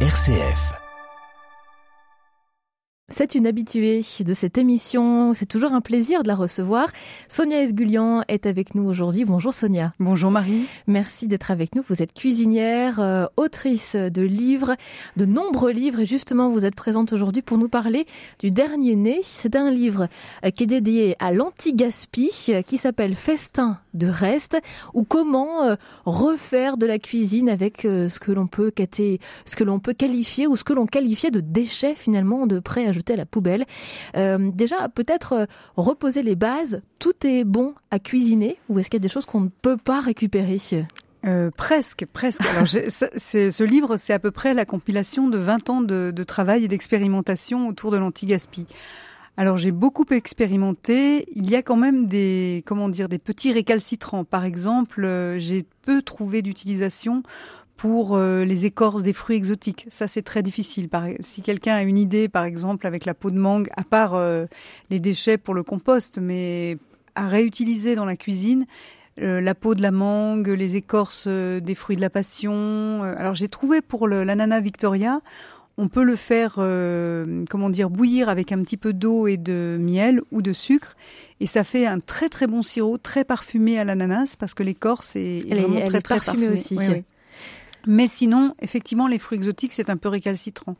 RCF. C'est une habituée de cette émission. C'est toujours un plaisir de la recevoir. Sonia Esgulian est avec nous aujourd'hui. Bonjour Sonia. Bonjour Marie. Merci d'être avec nous. Vous êtes cuisinière, euh, autrice de livres, de nombreux livres. Et justement, vous êtes présente aujourd'hui pour nous parler du dernier né. C'est un livre euh, qui est dédié à l'anti-gaspi, euh, qui s'appelle Festin de reste, ou comment refaire de la cuisine avec ce que l'on peut ce que l'on peut qualifier ou ce que l'on qualifiait de déchets finalement de prêt à jeter à la poubelle. Euh, déjà, peut-être euh, reposer les bases. Tout est bon à cuisiner ou est-ce qu'il y a des choses qu'on ne peut pas récupérer? Euh, presque, presque. Alors, ce livre, c'est à peu près la compilation de 20 ans de, de travail et d'expérimentation autour de l'anti-gaspi. Alors j'ai beaucoup expérimenté. Il y a quand même des comment dire des petits récalcitrants. Par exemple, j'ai peu trouvé d'utilisation pour euh, les écorces des fruits exotiques. Ça, c'est très difficile. si quelqu'un a une idée, par exemple, avec la peau de mangue, à part euh, les déchets pour le compost, mais à réutiliser dans la cuisine, euh, la peau de la mangue, les écorces des fruits de la passion. alors, j'ai trouvé pour l'ananas Victoria, on peut le faire, comment dire, bouillir avec un petit peu d'eau et de miel ou de sucre. Et ça fait un très très bon sirop, très parfumé à l'ananas, parce que l'écorce est, vraiment très, très parfumée aussi. Mais sinon, effectivement, les fruits exotiques, c'est un peu récalcitrant.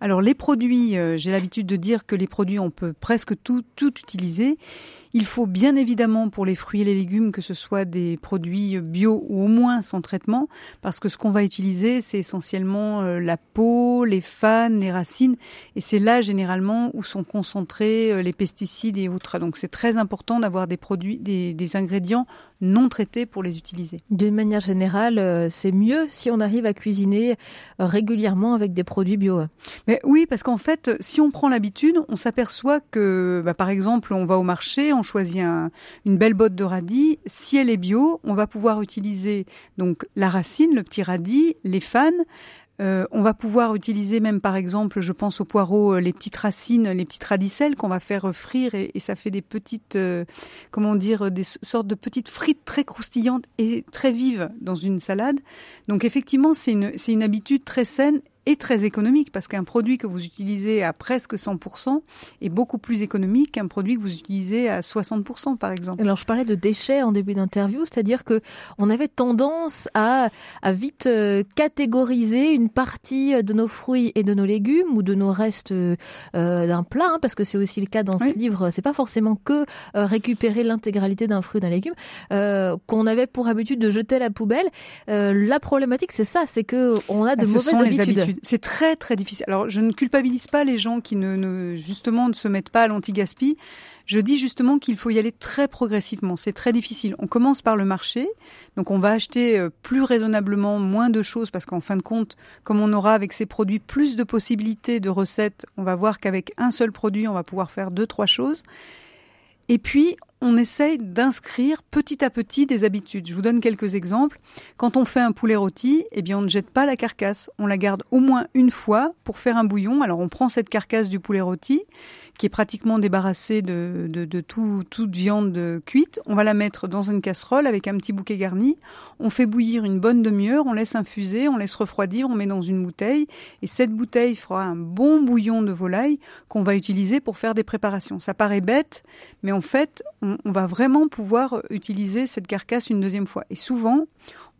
Alors, les produits, euh, j'ai l'habitude de dire que les produits, on peut presque tout, tout utiliser. Il faut bien évidemment pour les fruits et les légumes que ce soit des produits bio ou au moins sans traitement, parce que ce qu'on va utiliser, c'est essentiellement euh, la peau, les fans, les racines, et c'est là généralement où sont concentrés euh, les pesticides et autres. Donc c'est très important d'avoir des produits, des, des, ingrédients non traités pour les utiliser. D'une manière générale, euh, c'est mieux si on arrive à cuisiner régulièrement avec des produits bio. Mais oui, parce qu'en fait, si on prend l'habitude, on s'aperçoit que, bah, par exemple, on va au marché, on choisit une belle botte de radis. Si elle est bio, on va pouvoir utiliser donc la racine, le petit radis, les fans. Euh, on va pouvoir utiliser même par exemple, je pense aux poireaux, euh, les petites racines, les petites radicelles qu'on va faire frire et, ça fait des petites, euh, comment dire, des sortes de petites frites très croustillantes et très vives dans une salade. Donc effectivement, c'est une, c'est une habitude très saine et très économique parce qu'un produit que vous utilisez à presque 100% est beaucoup plus économique qu'un produit que vous utilisez à 60% par exemple. Alors je parlais de déchets en début d'interview, c'est-à-dire que on avait tendance à, à vite euh, catégoriser une partie de nos fruits et de nos légumes ou de nos restes euh, d'un plat, hein, parce que c'est aussi le cas dans ce livre. C'est pas forcément que euh, récupérer l'intégralité d'un fruit d'un légume qu'on avait pour habitude de jeter à la poubelle. la problématique c'est ça, c'est que on a de ah, mauvaises habitudes. C'est très très difficile. Alors je ne culpabilise pas les gens qui ne, ne justement ne se mettent pas à l'anti-gaspi. Je dis justement qu'il faut y aller très progressivement. C'est très difficile. On commence par le marché, donc on va acheter euh, plus raisonnablement moins de choses parce qu'en fin de compte, comme on aura avec ces produits plus de possibilités de recettes, on va voir qu'avec un seul produit, on va pouvoir faire deux trois choses. Et puis, on essaye d'inscrire petit à petit des habitudes. Je vous donne quelques exemples. Quand on fait un poulet rôti, eh bien, on ne jette pas la carcasse. On la garde au moins une fois pour faire un bouillon. Alors, on prend cette carcasse du poulet rôti qui est pratiquement débarrassée de, de, tout, toute viande cuite. On va la mettre dans une casserole avec un petit bouquet garni. On fait bouillir une bonne demi-heure, on laisse infuser, on laisse refroidir, on met dans une bouteille. Et cette bouteille fera un bon bouillon de volaille qu'on va utiliser pour faire des préparations. Ça paraît bête, mais en fait, on, on va vraiment pouvoir utiliser cette carcasse une deuxième fois. Et souvent,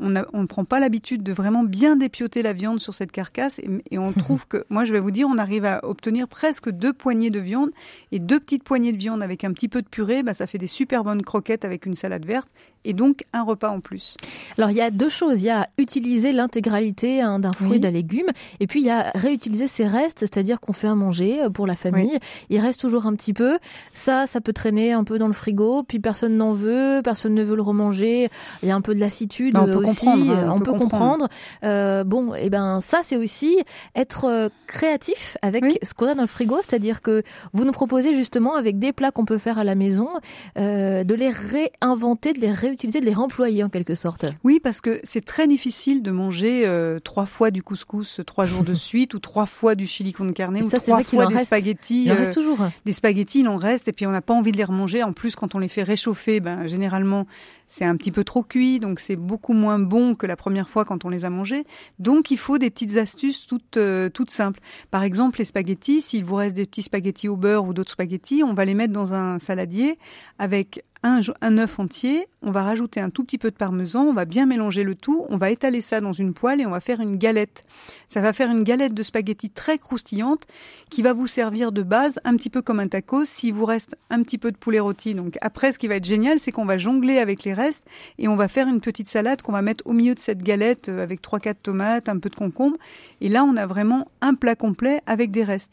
on, ne prend pas l'habitude de vraiment bien dépioter la viande sur cette carcasse et, on trouve que, moi je vais vous dire, on arrive à obtenir presque deux poignées de viande et deux petites poignées de viande avec un petit peu de purée, bah, ça fait des super bonnes croquettes avec une salade verte et donc un repas en plus. Alors il y a deux choses, il y a utiliser l'intégralité hein, d'un fruit, d'un légume, et puis il y a réutiliser ses restes, c'est-à-dire qu'on fait à manger euh, pour la famille, il reste toujours un petit peu, ça, ça peut traîner un peu dans le frigo, puis personne n'en veut, personne ne veut le remanger, il y a un peu de lassitude bah, aussi, hein, on, peut, comprendre. Euh, bon, et eh ben ça c'est aussi être euh, créatif avec ce qu'on a dans le frigo, c'est-à-dire que vous nous proposez justement avec des plats qu'on peut faire à la maison, euh, de les réinventer, de les réutiliser utiliser de les remployer en quelque sorte. Oui, parce que c'est très difficile de manger euh, trois fois du couscous trois jours de suite ou trois fois du chili con carne ou trois fois des spaghettis. Il en reste euh, toujours. Des spaghettis, il en reste et puis on n'a pas envie de les remanger. En plus, quand on les fait réchauffer, ben généralement c'est un petit peu trop cuit, donc c'est beaucoup moins bon que la première fois quand on les a mangés. Donc il faut des petites astuces toutes, euh, toutes simples. Par exemple, les spaghettis, s'il vous reste des petits spaghettis au beurre ou d'autres spaghettis, on va les mettre dans un saladier avec un, œuf entier, on va rajouter un tout petit peu de parmesan, on va bien mélanger le tout, on va étaler ça dans une poêle et on va faire une galette. Ça va faire une galette de spaghettis très croustillante qui va vous servir de base, un petit peu comme un taco. S'il vous reste un petit peu de poulet rôti, donc après, ce qui va être génial, c'est qu'on va jongler avec les restes et on va faire une petite salade qu'on va mettre au milieu de cette galette euh, avec trois quatre tomates, un peu de concombre. Et là, on a vraiment un plat complet avec des restes.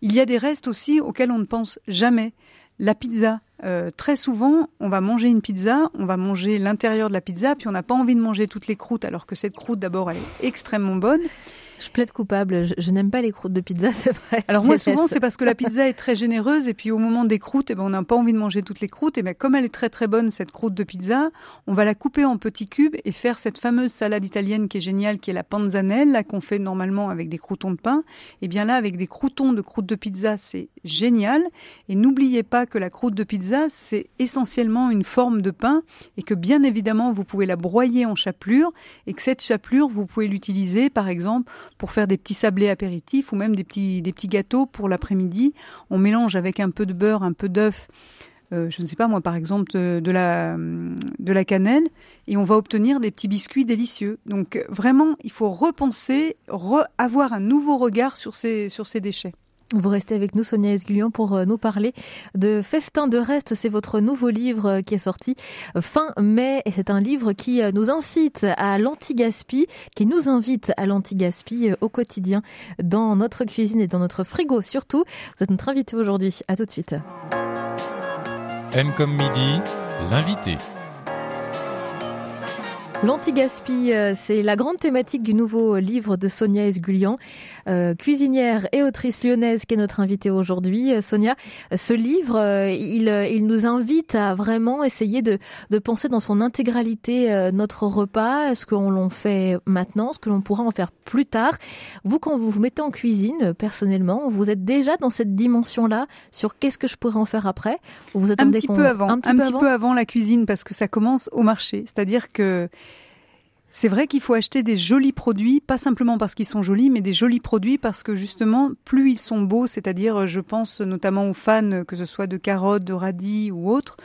Il y a des restes aussi auxquels on ne pense jamais. La pizza, euh, très souvent, on va manger une pizza, on va manger l'intérieur de la pizza, puis on n'a pas envie de manger toutes les croûtes, alors que cette croûte, d'abord, elle est extrêmement bonne. Je plaide coupable. Je, n'aime pas les croûtes de pizza, c'est vrai. Alors moi, souvent, c'est parce que la pizza est très généreuse et puis au moment des croûtes, eh ben, on n'a pas envie de manger toutes les croûtes. Et ben, comme elle est très très bonne, cette croûte de pizza, on va la couper en petits cubes et faire cette fameuse salade italienne qui est géniale, qui est la panzanella, qu'on fait normalement avec des croutons de pain. Et bien là, avec des croutons de croûte de pizza, c'est génial. Et n'oubliez pas que la croûte de pizza, c'est essentiellement une forme de pain et que bien évidemment, vous pouvez la broyer en chapelure et que cette chapelure, vous pouvez l'utiliser, par exemple, pour faire des petits sablés apéritifs ou même des petits, des petits gâteaux pour l'après-midi. On mélange avec un peu de beurre, un peu d'œuf, euh, je ne sais pas moi par exemple de, la, de la cannelle et on va obtenir des petits biscuits délicieux. Donc vraiment, il faut repenser, avoir un nouveau regard sur ces, sur ces déchets. Vous restez avec nous, Sonia Esgulian, pour euh, nous parler de Festin de reste. C'est votre nouveau livre euh, qui est sorti euh, fin mai et c'est un livre qui nous incite à l'anti-gaspi, qui nous invite à l'anti-gaspi au quotidien dans notre cuisine et dans notre frigo surtout. Vous êtes notre invité aujourd'hui. À tout de suite. M comme midi, l'invité. L'anti-gaspi, euh, c'est la grande thématique du nouveau livre de Sonia Esgulian, euh, cuisinière et autrice lyonnaise qui est notre invitée aujourd'hui. Euh, Sonia, ce livre, il, il nous invite à vraiment essayer de, de penser dans son intégralité notre repas, ce qu'on l'on fait maintenant, ce que l'on pourra en faire plus tard. Vous, quand vous vous mettez en cuisine, personnellement, vous êtes déjà dans cette dimension-là sur qu'est-ce que je pourrais en faire après? Vous un petit peu avant, un petit, peu, avant la cuisine parce que ça commence au marché. C'est-à-dire que c'est vrai qu'il faut acheter des jolis produits, pas simplement parce qu'ils sont jolis, mais des jolis produits parce que justement, plus ils sont beaux, c'est-à-dire, je pense notamment aux fans, que ce soit de carottes, de radis ou autres,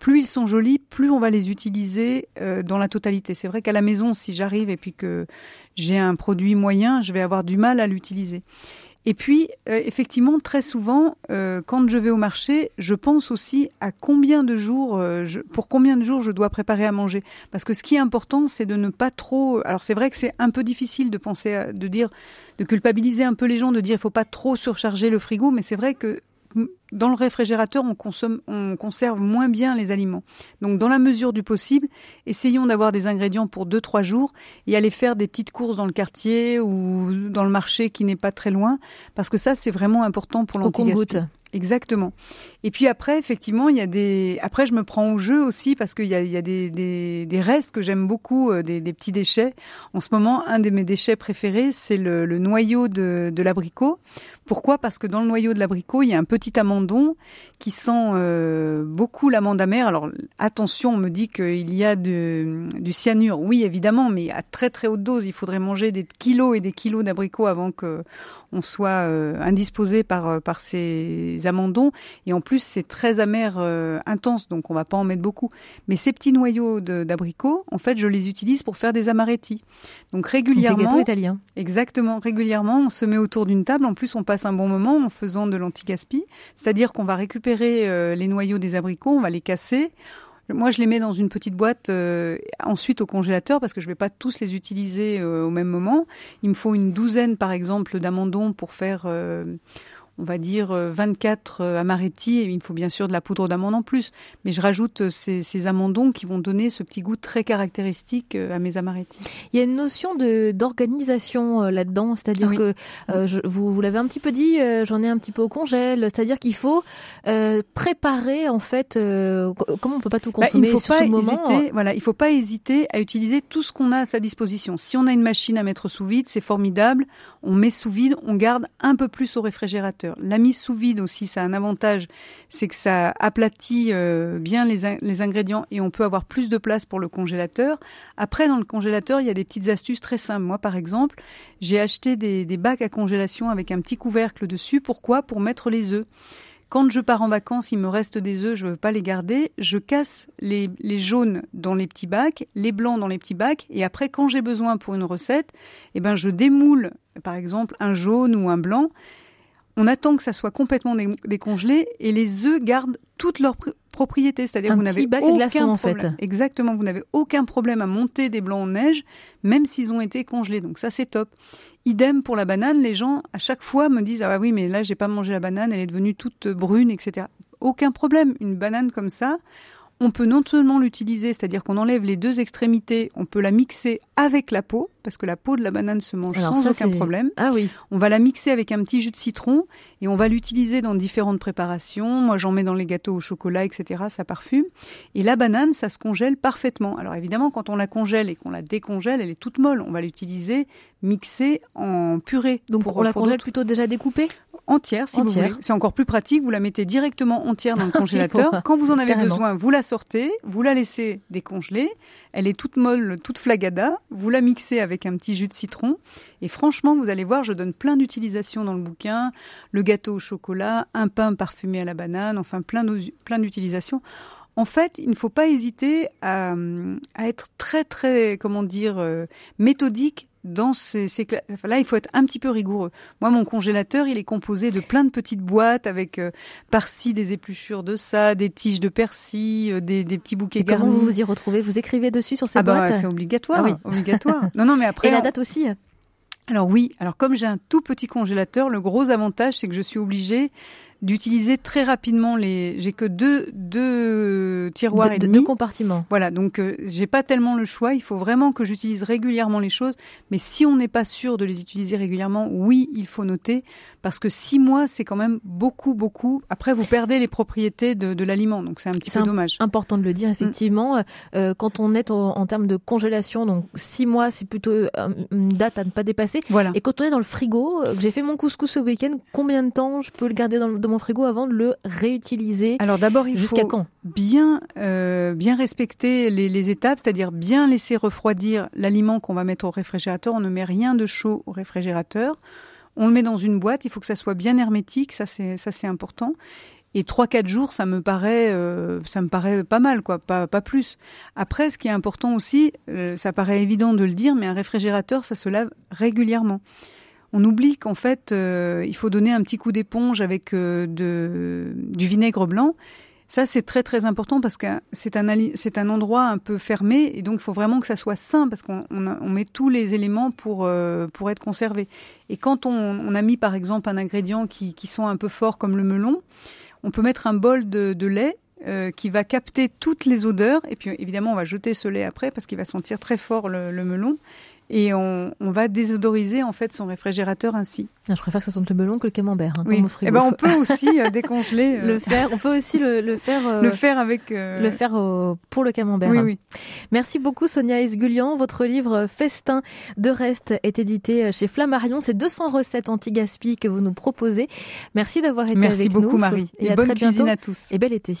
plus ils sont jolis, plus on va les utiliser euh, dans la totalité. C'est vrai qu'à la maison, si j'arrive et puis que j'ai un produit moyen, je vais avoir du mal à l'utiliser. Et puis, euh, effectivement, très souvent, euh, quand je vais au marché, je pense aussi à combien de jours, euh, je, pour combien de jours je dois préparer à manger. Parce que ce qui est important, c'est de ne pas trop. Alors, c'est vrai que c'est un peu difficile de penser, à, de dire, de culpabiliser un peu les gens, de dire il faut pas trop surcharger le frigo, mais c'est vrai que dans le réfrigérateur, on, consomme, on conserve moins bien les aliments. Donc, dans la mesure du possible, essayons d'avoir des ingrédients pour 2-3 jours et aller faire des petites courses dans le quartier ou dans le marché qui n'est pas très loin, parce que ça, c'est vraiment important pour lanti Exactement. Et puis après, effectivement, il y a des. Après, je me prends au jeu aussi parce qu'il y a, il y a des, des, des, restes que j'aime beaucoup, euh, des, des, petits déchets. En ce moment, un de mes déchets préférés, c'est le, le noyau de, de l'abricot. Pourquoi? Parce que dans le noyau de l'abricot, il y a un petit amandon qui sent euh, beaucoup l'amande amère. Alors attention, on me dit qu'il y a de, du cyanure. Oui, évidemment, mais à très très haute dose. Il faudrait manger des kilos et des kilos d'abricots avant que on soit euh, indisposé par euh, par ces amandons. Et en plus, c'est très amer, euh, intense, donc on va pas en mettre beaucoup. Mais ces petits noyaux d'abricots, en fait, je les utilise pour faire des amaretti. Donc régulièrement, des gâteaux italiens. Exactement, régulièrement, on se met autour d'une table. En plus, on passe un bon moment en faisant de l'anti-gaspi, c'est-à-dire qu'on va récupérer les noyaux des abricots, on va les casser. Moi, je les mets dans une petite boîte euh, ensuite au congélateur parce que je ne vais pas tous les utiliser euh, au même moment. Il me faut une douzaine, par exemple, d'amandons pour faire euh, on va dire 24 euh, euh, amaretti et il faut bien sûr de la poudre d'amande en plus. Mais je rajoute euh, ces, ces, amandons qui vont donner ce petit goût très caractéristique à mes amaretti. Il y a une notion de d'organisation là-dedans, c'est-à-dire que je, vous, vous l'avez un petit peu dit, j'en ai un petit peu au congèle, c'est-à-dire qu'il faut préparer en fait. comment on peut pas tout bah, consommer il faut sur pas ce moment hésiter, Voilà, il faut pas hésiter à utiliser tout ce qu'on a à sa disposition. Si on a une machine à mettre sous vide, c'est formidable. On met sous vide, on garde un peu plus au réfrigérateur. La mise sous vide aussi, ça a un avantage, c'est que ça aplatit euh, bien les, ingrédients et on peut avoir plus de place pour le congélateur. Après, dans le congélateur, il y a des petites astuces très simples. Moi, par exemple, j'ai acheté des, bacs à congélation avec un petit couvercle dessus. Pourquoi? Pour mettre les œufs. Quand je pars en vacances, il me reste des œufs, je veux pas les garder. Je casse les, les jaunes dans les petits bacs, les blancs dans les petits bacs, et après, quand j'ai besoin pour une recette, eh ben, je démoule, par exemple, un jaune ou un blanc. On attend que ça soit complètement décongelé et les œufs gardent toutes leurs propriétés, c'est-à-dire que vous n'avez aucun problème. En fait. Exactement, vous n'avez aucun problème à monter des blancs en neige, même s'ils ont été congelés. Donc ça, c'est top. Idem pour la banane, les gens à chaque fois me disent ah bah oui mais là j'ai pas mangé la banane, elle est devenue toute brune, etc. Aucun problème, une banane comme ça, on peut non seulement l'utiliser, c'est-à-dire qu'on enlève les deux extrémités, on peut la mixer avec la peau, parce que la peau de la banane se mange sans aucun problème. Ah oui. On va la mixer avec un petit jus de citron et on va l'utiliser dans différentes préparations. Moi, j'en mets dans les gâteaux au chocolat, etc. Ça parfume. Et la banane, ça se congèle parfaitement. Alors évidemment, quand on la congèle et qu'on la décongèle, elle est toute molle. On va l'utiliser mixée en purée. Donc pour, on la congèle plutôt déjà découpée? Entière si vous voulez. C'est encore plus pratique, vous la mettez directement entière dans le congélateur. Quand vous en avez besoin, vous la sortez, vous la laissez décongeler, elle est toute molle, toute flagada, vous la mixez avec un petit jus de citron. Et franchement, vous allez voir, je donne plein d'utilisations dans le bouquin, le gâteau au chocolat, un pain parfumé à la banane, enfin plein d'utilisations. En fait, il ne faut pas hésiter à, à, être très très comment dire euh, méthodique dans ces, ces là, il faut être un petit peu rigoureux. Moi, mon congélateur, il est composé de plein de petites boîtes avec euh, par-ci des épluchures de ça, des tiges de persil, euh, des, des, petits bouquets Et garnis. Comment vous vous y retrouvez? Vous écrivez dessus sur ces ah bah, boîtes? C'est obligatoire, ah oui. obligatoire. Non, non, mais après. Et la date aussi? Alors oui, alors comme j'ai un tout petit congélateur, le gros avantage c'est que je suis obligée d'utiliser très rapidement les. J'ai que deux deux tiroirs de, et demi. Deux compartiments. Voilà, donc euh, j'ai pas tellement le choix. Il faut vraiment que j'utilise régulièrement les choses. Mais si on n'est pas sûr de les utiliser régulièrement, oui, il faut noter parce que six mois, c'est quand même beaucoup, beaucoup. Après, vous perdez les propriétés de, de l'aliment, donc c'est un petit peu dommage. Important de le dire, effectivement. Mm. Euh, quand on est en, en, termes de congélation, donc six mois, c'est plutôt euh, une date à ne pas dépasser. Voilà. Et quand on est dans le frigo, euh, que j'ai fait mon couscous ce week-end, combien de temps je peux le garder dans, mon frigo avant de le réutiliser Alors d'abord, il jusqu'à faut quand? bien euh, bien respecter les, les étapes, c'est-à-dire bien laisser refroidir l'aliment qu'on va mettre au réfrigérateur. On ne met rien de chaud au réfrigérateur. On le met dans une boîte. Il faut que ça soit bien hermétique. Ça c'est ça c'est important. Et trois quatre jours, ça me paraît, euh, ça me paraît pas mal, quoi, pas, pas plus. Après, ce qui est important aussi, euh, ça paraît évident de le dire, mais un réfrigérateur, ça se lave régulièrement on oublie qu'en fait, euh, il faut donner un petit coup d'éponge avec euh, du vinaigre blanc. Ça, c'est très très important parce que c'est un, c'est un endroit un peu fermé et donc il faut vraiment que ça soit sain parce qu'on on, on met tous les éléments pour, euh, pour être conservé. Et quand on, a mis par exemple un ingrédient qui, qui sont un peu fort comme le melon, on peut mettre un bol de, lait qui va capter toutes les odeurs et puis évidemment on va jeter ce lait après parce qu'il va sentir très fort le melon et on, on, va désodoriser en fait son réfrigérateur ainsi. Ah, je préfère que ça sente le melon que le camembert hein, oui. frigo. Eh ben on peut aussi euh, décongeler euh... le faire. On peut aussi le, le faire euh, le faire avec le faire pour le camembert. Oui, oui. Merci beaucoup Sonia Esgulian. Votre livre Festin de reste est édité chez Flammarion. C'est 200 recettes anti-gaspi que vous nous proposez. Merci d'avoir été Merci avec beaucoup, nous. Marie. Et, et à bonne très cuisine bientôt. à tous. Et bel été.